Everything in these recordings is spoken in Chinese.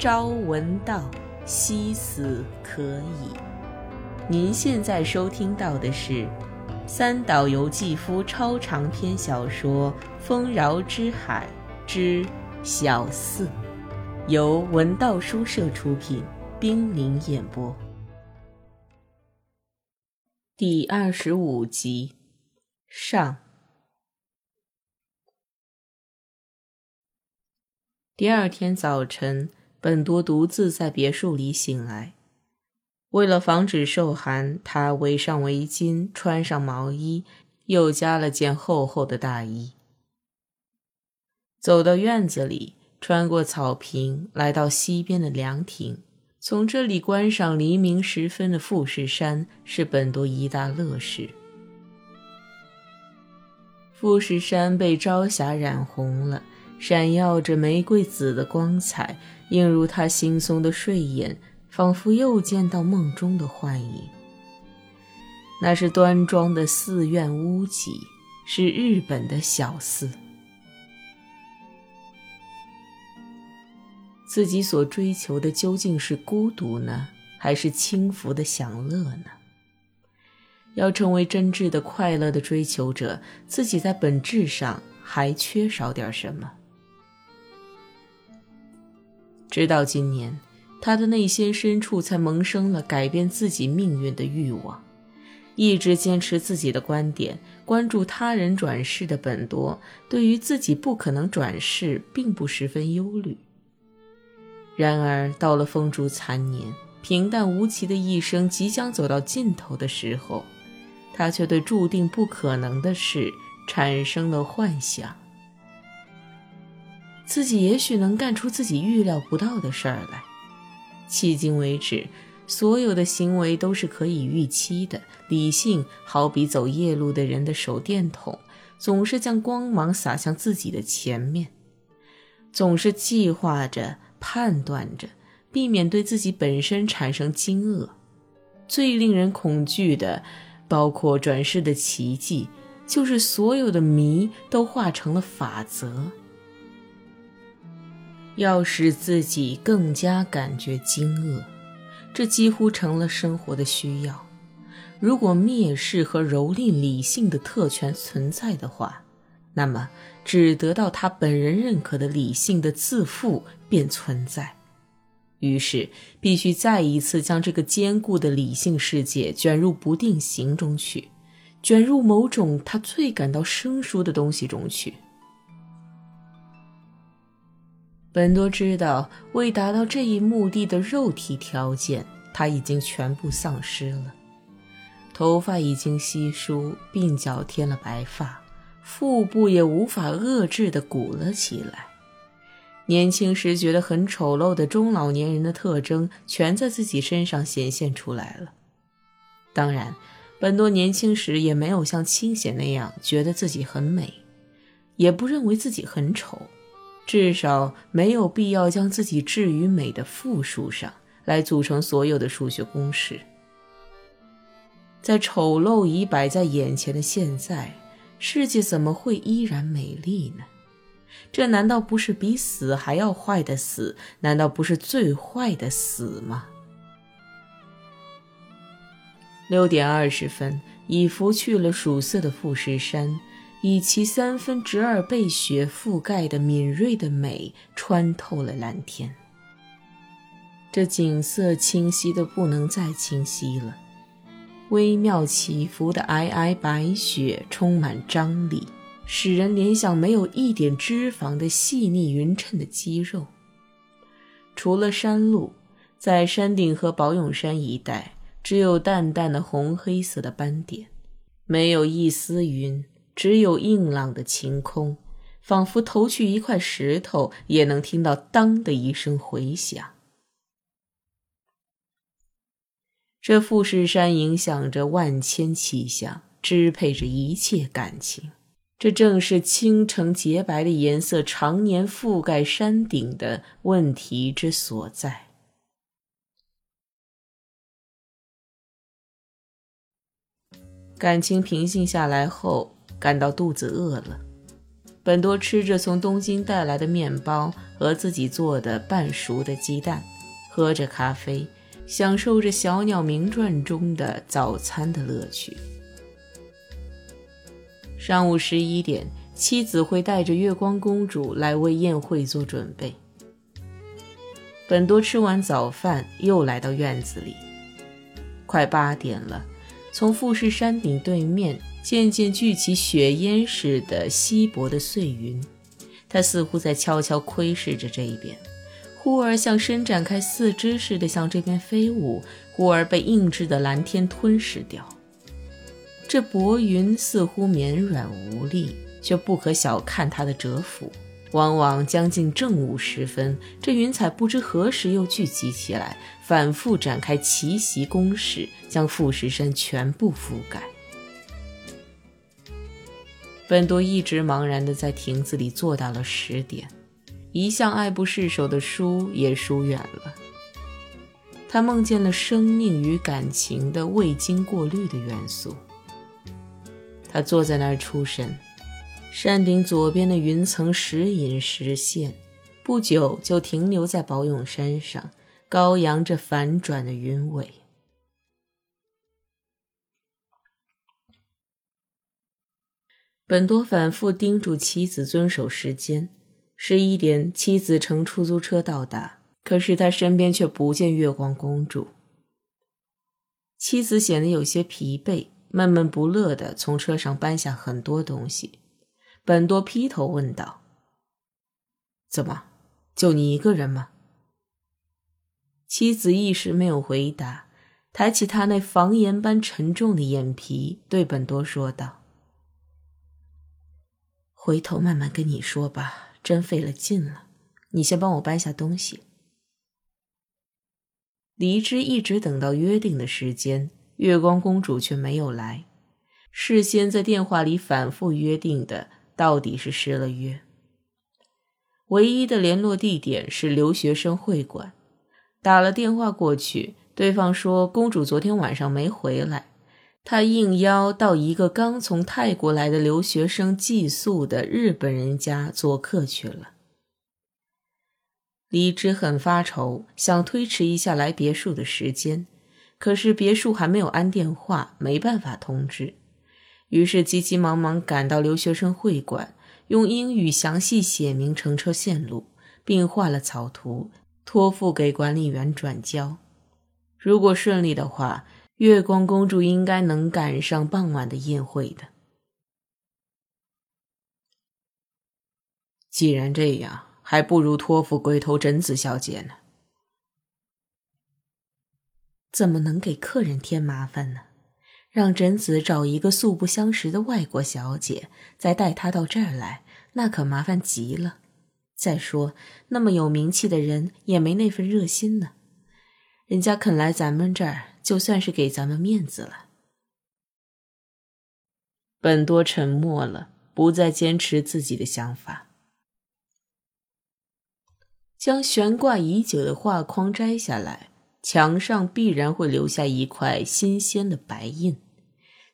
朝闻道，夕死可矣。您现在收听到的是三岛由纪夫超长篇小说《丰饶之海之小四》，由文道书社出品，冰凌演播。第二十五集上。第二天早晨。本多独自在别墅里醒来，为了防止受寒，他围上围巾，穿上毛衣，又加了件厚厚的大衣。走到院子里，穿过草坪，来到西边的凉亭，从这里观赏黎明时分的富士山，是本多一大乐事。富士山被朝霞染红了。闪耀着玫瑰紫的光彩，映入他惺忪的睡眼，仿佛又见到梦中的幻影。那是端庄的寺院屋脊，是日本的小寺。自己所追求的究竟是孤独呢，还是轻浮的享乐呢？要成为真挚的快乐的追求者，自己在本质上还缺少点什么？直到今年，他的内心深处才萌生了改变自己命运的欲望。一直坚持自己的观点、关注他人转世的本多，对于自己不可能转世，并不十分忧虑。然而，到了风烛残年、平淡无奇的一生即将走到尽头的时候，他却对注定不可能的事产生了幻想。自己也许能干出自己预料不到的事儿来。迄今为止，所有的行为都是可以预期的。理性好比走夜路的人的手电筒，总是将光芒洒向自己的前面，总是计划着、判断着，避免对自己本身产生惊愕。最令人恐惧的，包括转世的奇迹，就是所有的谜都化成了法则。要使自己更加感觉惊愕，这几乎成了生活的需要。如果蔑视和蹂躏理性的特权存在的话，那么只得到他本人认可的理性的自负便存在。于是，必须再一次将这个坚固的理性世界卷入不定形中去，卷入某种他最感到生疏的东西中去。本多知道，为达到这一目的的肉体条件，他已经全部丧失了。头发已经稀疏，鬓角添了白发，腹部也无法遏制地鼓了起来。年轻时觉得很丑陋的中老年人的特征，全在自己身上显现出来了。当然，本多年轻时也没有像清显那样觉得自己很美，也不认为自己很丑。至少没有必要将自己置于美的负数上来组成所有的数学公式。在丑陋已摆在眼前的现在，世界怎么会依然美丽呢？这难道不是比死还要坏的死？难道不是最坏的死吗？六点二十分，已拂去了曙色的富士山。以其三分之二被雪覆盖的敏锐的美穿透了蓝天，这景色清晰的不能再清晰了。微妙起伏的皑皑白雪充满张力，使人联想没有一点脂肪的细腻匀称的肌肉。除了山路，在山顶和宝永山一带，只有淡淡的红黑色的斑点，没有一丝云。只有硬朗的晴空，仿佛投去一块石头，也能听到“当”的一声回响。这富士山影响着万千气象，支配着一切感情。这正是倾城洁白的颜色常年覆盖山顶的问题之所在。感情平静下来后。感到肚子饿了，本多吃着从东京带来的面包和自己做的半熟的鸡蛋，喝着咖啡，享受着《小鸟鸣传》中的早餐的乐趣。上午十一点，妻子会带着月光公主来为宴会做准备。本多吃完早饭，又来到院子里。快八点了，从富士山顶对面渐渐聚起雪烟似的稀薄的碎云，它似乎在悄悄窥视着这一边，忽而像伸展开四肢似的向这边飞舞，忽而被硬质的蓝天吞噬掉。这薄云似乎绵软无力，却不可小看它的蛰伏。往往将近正午时分，这云彩不知何时又聚集起来，反复展开奇袭攻势，将富士山全部覆盖。本多一直茫然地在亭子里坐到了十点，一向爱不释手的书也疏远了。他梦见了生命与感情的未经过滤的元素。他坐在那儿出神，山顶左边的云层时隐时现，不久就停留在宝永山上，高扬着反转的云尾。本多反复叮嘱妻子遵守时间。十一点，妻子乘出租车到达，可是他身边却不见月光公主。妻子显得有些疲惫。闷闷不乐地从车上搬下很多东西，本多劈头问道：“怎么，就你一个人吗？”妻子一时没有回答，抬起他那房檐般沉重的眼皮，对本多说道：“回头慢慢跟你说吧，真费了劲了。你先帮我搬下东西。”离之一直等到约定的时间。月光公主却没有来，事先在电话里反复约定的，到底是失了约。唯一的联络地点是留学生会馆，打了电话过去，对方说公主昨天晚上没回来，他应邀到一个刚从泰国来的留学生寄宿的日本人家做客去了。李枝很发愁，想推迟一下来别墅的时间。可是别墅还没有安电话，没办法通知，于是急急忙忙赶到留学生会馆，用英语详细写明乘车线路，并画了草图，托付给管理员转交。如果顺利的话，月光公主应该能赶上傍晚的宴会的。既然这样，还不如托付鬼头贞子小姐呢。怎么能给客人添麻烦呢？让贞子找一个素不相识的外国小姐，再带她到这儿来，那可麻烦极了。再说，那么有名气的人也没那份热心呢。人家肯来咱们这儿，就算是给咱们面子了。本多沉默了，不再坚持自己的想法，将悬挂已久的画框摘下来。墙上必然会留下一块新鲜的白印，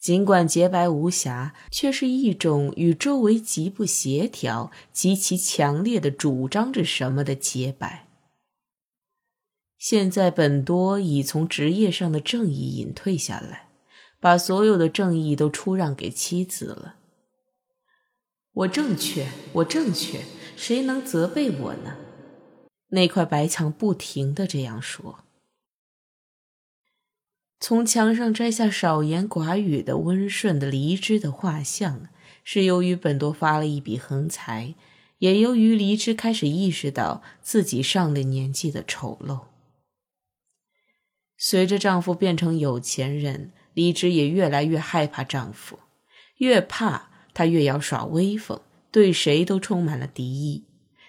尽管洁白无瑕，却是一种与周围极不协调、极其强烈的主张着什么的洁白。现在本多已从职业上的正义隐退下来，把所有的正义都出让给妻子了。我正确，我正确，谁能责备我呢？那块白墙不停的这样说。从墙上摘下少言寡语的温顺的离枝的画像，是由于本多发了一笔横财，也由于离枝开始意识到自己上了年纪的丑陋。随着丈夫变成有钱人，离枝也越来越害怕丈夫，越怕他越要耍威风，对谁都充满了敌意，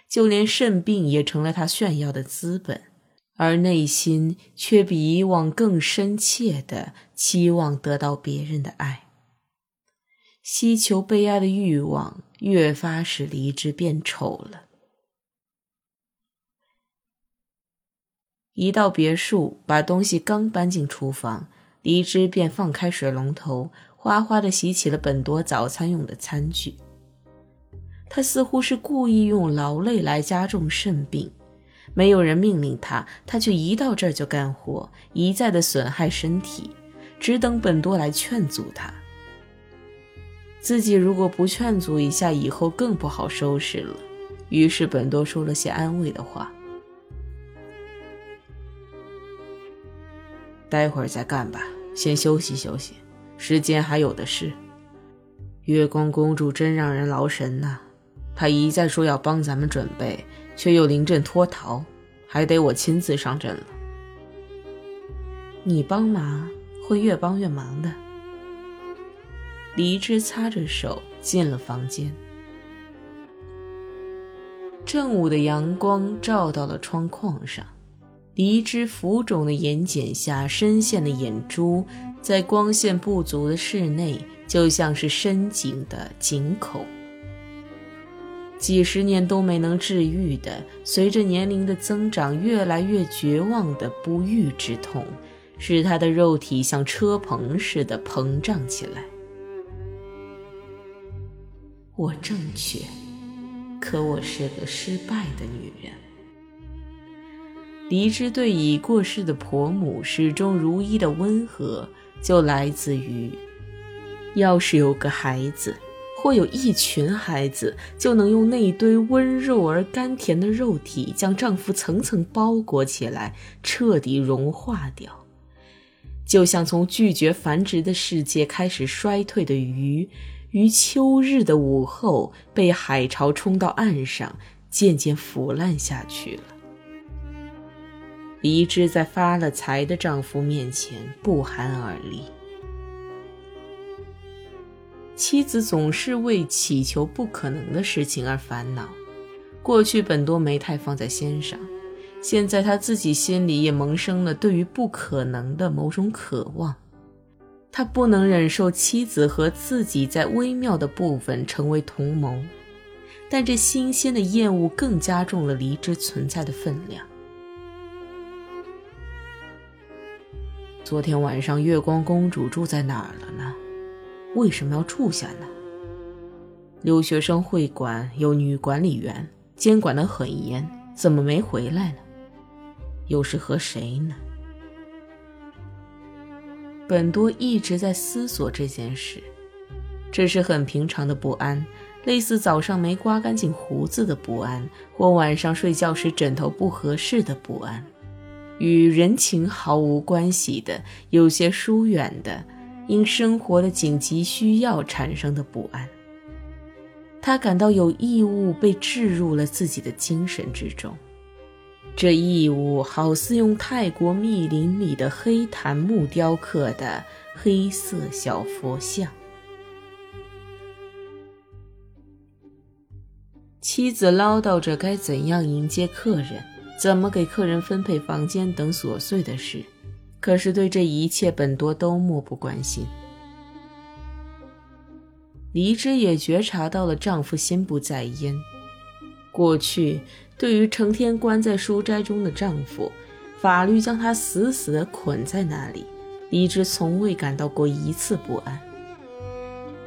就连肾病也成了他炫耀的资本。而内心却比以往更深切的期望得到别人的爱，希求被爱的欲望越发使离枝变丑了。一到别墅，把东西刚搬进厨房，黎枝便放开水龙头，哗哗的洗起了本多早餐用的餐具。他似乎是故意用劳累来加重肾病。没有人命令他，他却一到这儿就干活，一再的损害身体，只等本多来劝阻他。自己如果不劝阻一下，以后更不好收拾了。于是本多说了些安慰的话：“待会儿再干吧，先休息休息，时间还有的是。月光公主真让人劳神呐，她一再说要帮咱们准备。”却又临阵脱逃，还得我亲自上阵了。你帮忙会越帮越忙的。黎之擦着手进了房间。正午的阳光照到了窗框上，黎之浮肿的眼睑下深陷的眼珠，在光线不足的室内，就像是深井的井口。几十年都没能治愈的，随着年龄的增长，越来越绝望的不愈之痛，使他的肉体像车棚似的膨胀起来。我正确，可我是个失败的女人。黎之对已过世的婆母始终如一的温和，就来自于，要是有个孩子。或有一群孩子，就能用那堆温柔而甘甜的肉体，将丈夫层层包裹起来，彻底融化掉。就像从拒绝繁殖的世界开始衰退的鱼，于秋日的午后被海潮冲到岸上，渐渐腐烂下去了。黎之在发了财的丈夫面前不寒而栗。妻子总是为祈求不可能的事情而烦恼。过去本多没太放在心上，现在他自己心里也萌生了对于不可能的某种渴望。他不能忍受妻子和自己在微妙的部分成为同谋，但这新鲜的厌恶更加重了黎之存在的分量。昨天晚上月光公主住在哪儿了呢？为什么要住下呢？留学生会馆有女管理员，监管得很严，怎么没回来呢？又是和谁呢？本多一直在思索这件事，这是很平常的不安，类似早上没刮干净胡子的不安，或晚上睡觉时枕头不合适的不安，与人情毫无关系的，有些疏远的。因生活的紧急需要产生的不安，他感到有异物被置入了自己的精神之中。这异物好似用泰国密林里的黑檀木雕刻的黑色小佛像。妻子唠叨着该怎样迎接客人，怎么给客人分配房间等琐碎的事。可是对这一切，本多都漠不关心。黎之也觉察到了丈夫心不在焉。过去，对于成天关在书斋中的丈夫，法律将他死死地捆在那里，黎之从未感到过一次不安。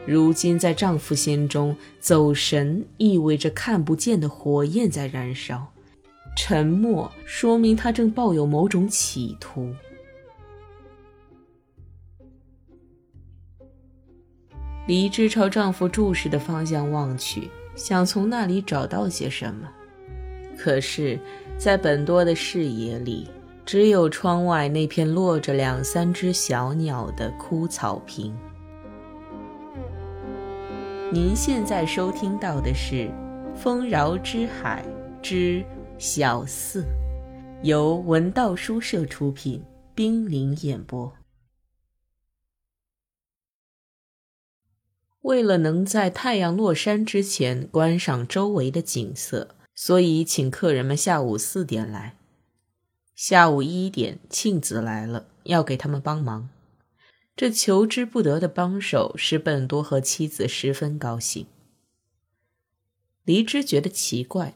如今，在丈夫心中，走神意味着看不见的火焰在燃烧，沉默说明他正抱有某种企图。黎之朝丈夫注视的方向望去，想从那里找到些什么。可是，在本多的视野里，只有窗外那片落着两三只小鸟的枯草坪。您现在收听到的是《丰饶之海之小四》，由文道书社出品，冰凌演播。为了能在太阳落山之前观赏周围的景色，所以请客人们下午四点来。下午一点，庆子来了，要给他们帮忙。这求之不得的帮手使本多和妻子十分高兴。黎之觉得奇怪，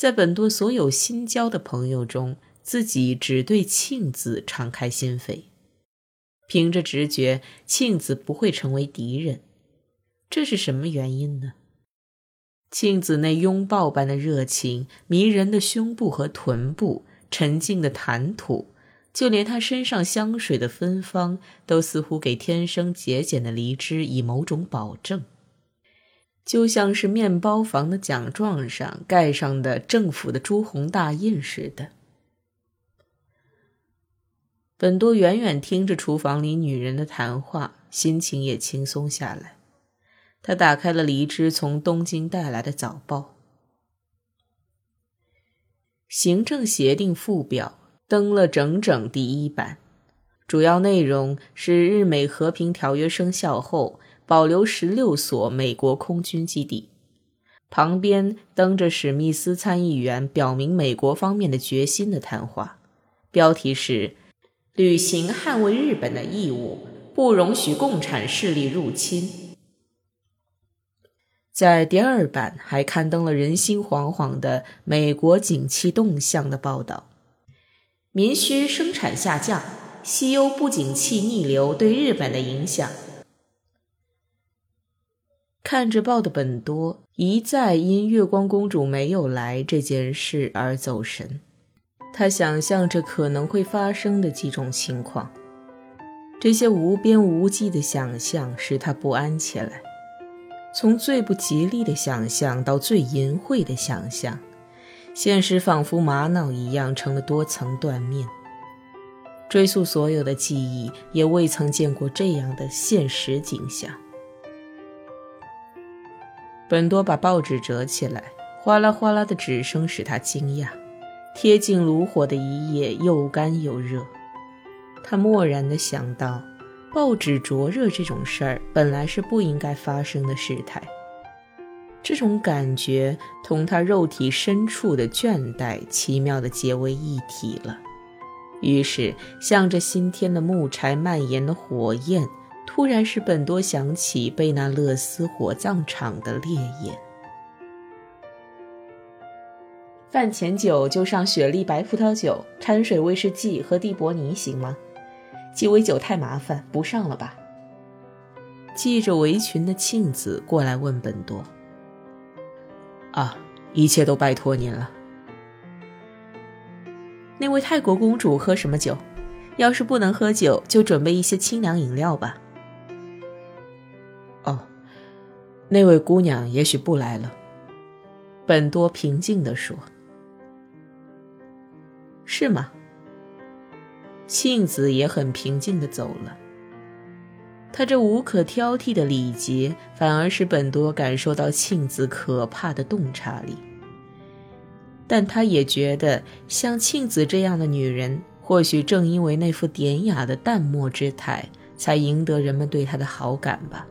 在本多所有新交的朋友中，自己只对庆子敞开心扉。凭着直觉，庆子不会成为敌人。这是什么原因呢？庆子那拥抱般的热情、迷人的胸部和臀部、沉静的谈吐，就连她身上香水的芬芳，都似乎给天生节俭的黎枝以某种保证，就像是面包房的奖状上盖上的政府的朱红大印似的。本多远远听着厨房里女人的谈话，心情也轻松下来。他打开了黎枝从东京带来的早报，行政协定附表登了整整第一版，主要内容是日美和平条约生效后保留十六所美国空军基地，旁边登着史密斯参议员表明美国方面的决心的谈话，标题是“履行捍卫日本的义务，不容许共产势力入侵”。在第二版还刊登了人心惶惶的美国景气动向的报道，民需生产下降，西欧不景气逆流对日本的影响。看着报的本多一再因月光公主没有来这件事而走神，他想象着可能会发生的几种情况，这些无边无际的想象使他不安起来。从最不吉利的想象到最淫秽的想象，现实仿佛玛瑙一样成了多层断面。追溯所有的记忆，也未曾见过这样的现实景象。本多把报纸折起来，哗啦哗啦的纸声使他惊讶。贴近炉火的一页又干又热，他蓦然的想到。报纸灼热这种事儿本来是不应该发生的事态，这种感觉同他肉体深处的倦怠奇妙的结为一体了。于是，向着新添的木柴蔓延的火焰，突然使本多想起贝纳勒斯火葬场的烈焰。饭前酒就上雪莉白葡萄酒、掺水威士忌和蒂博尼，行吗？鸡尾酒太麻烦，不上了吧？系着围裙的庆子过来问本多：“啊，一切都拜托您了。那位泰国公主喝什么酒？要是不能喝酒，就准备一些清凉饮料吧。”那位姑娘也许不来了。本多平静地说：“是吗？”庆子也很平静地走了。他这无可挑剔的礼节，反而使本多感受到庆子可怕的洞察力。但他也觉得，像庆子这样的女人，或许正因为那副典雅的淡漠之态，才赢得人们对她的好感吧。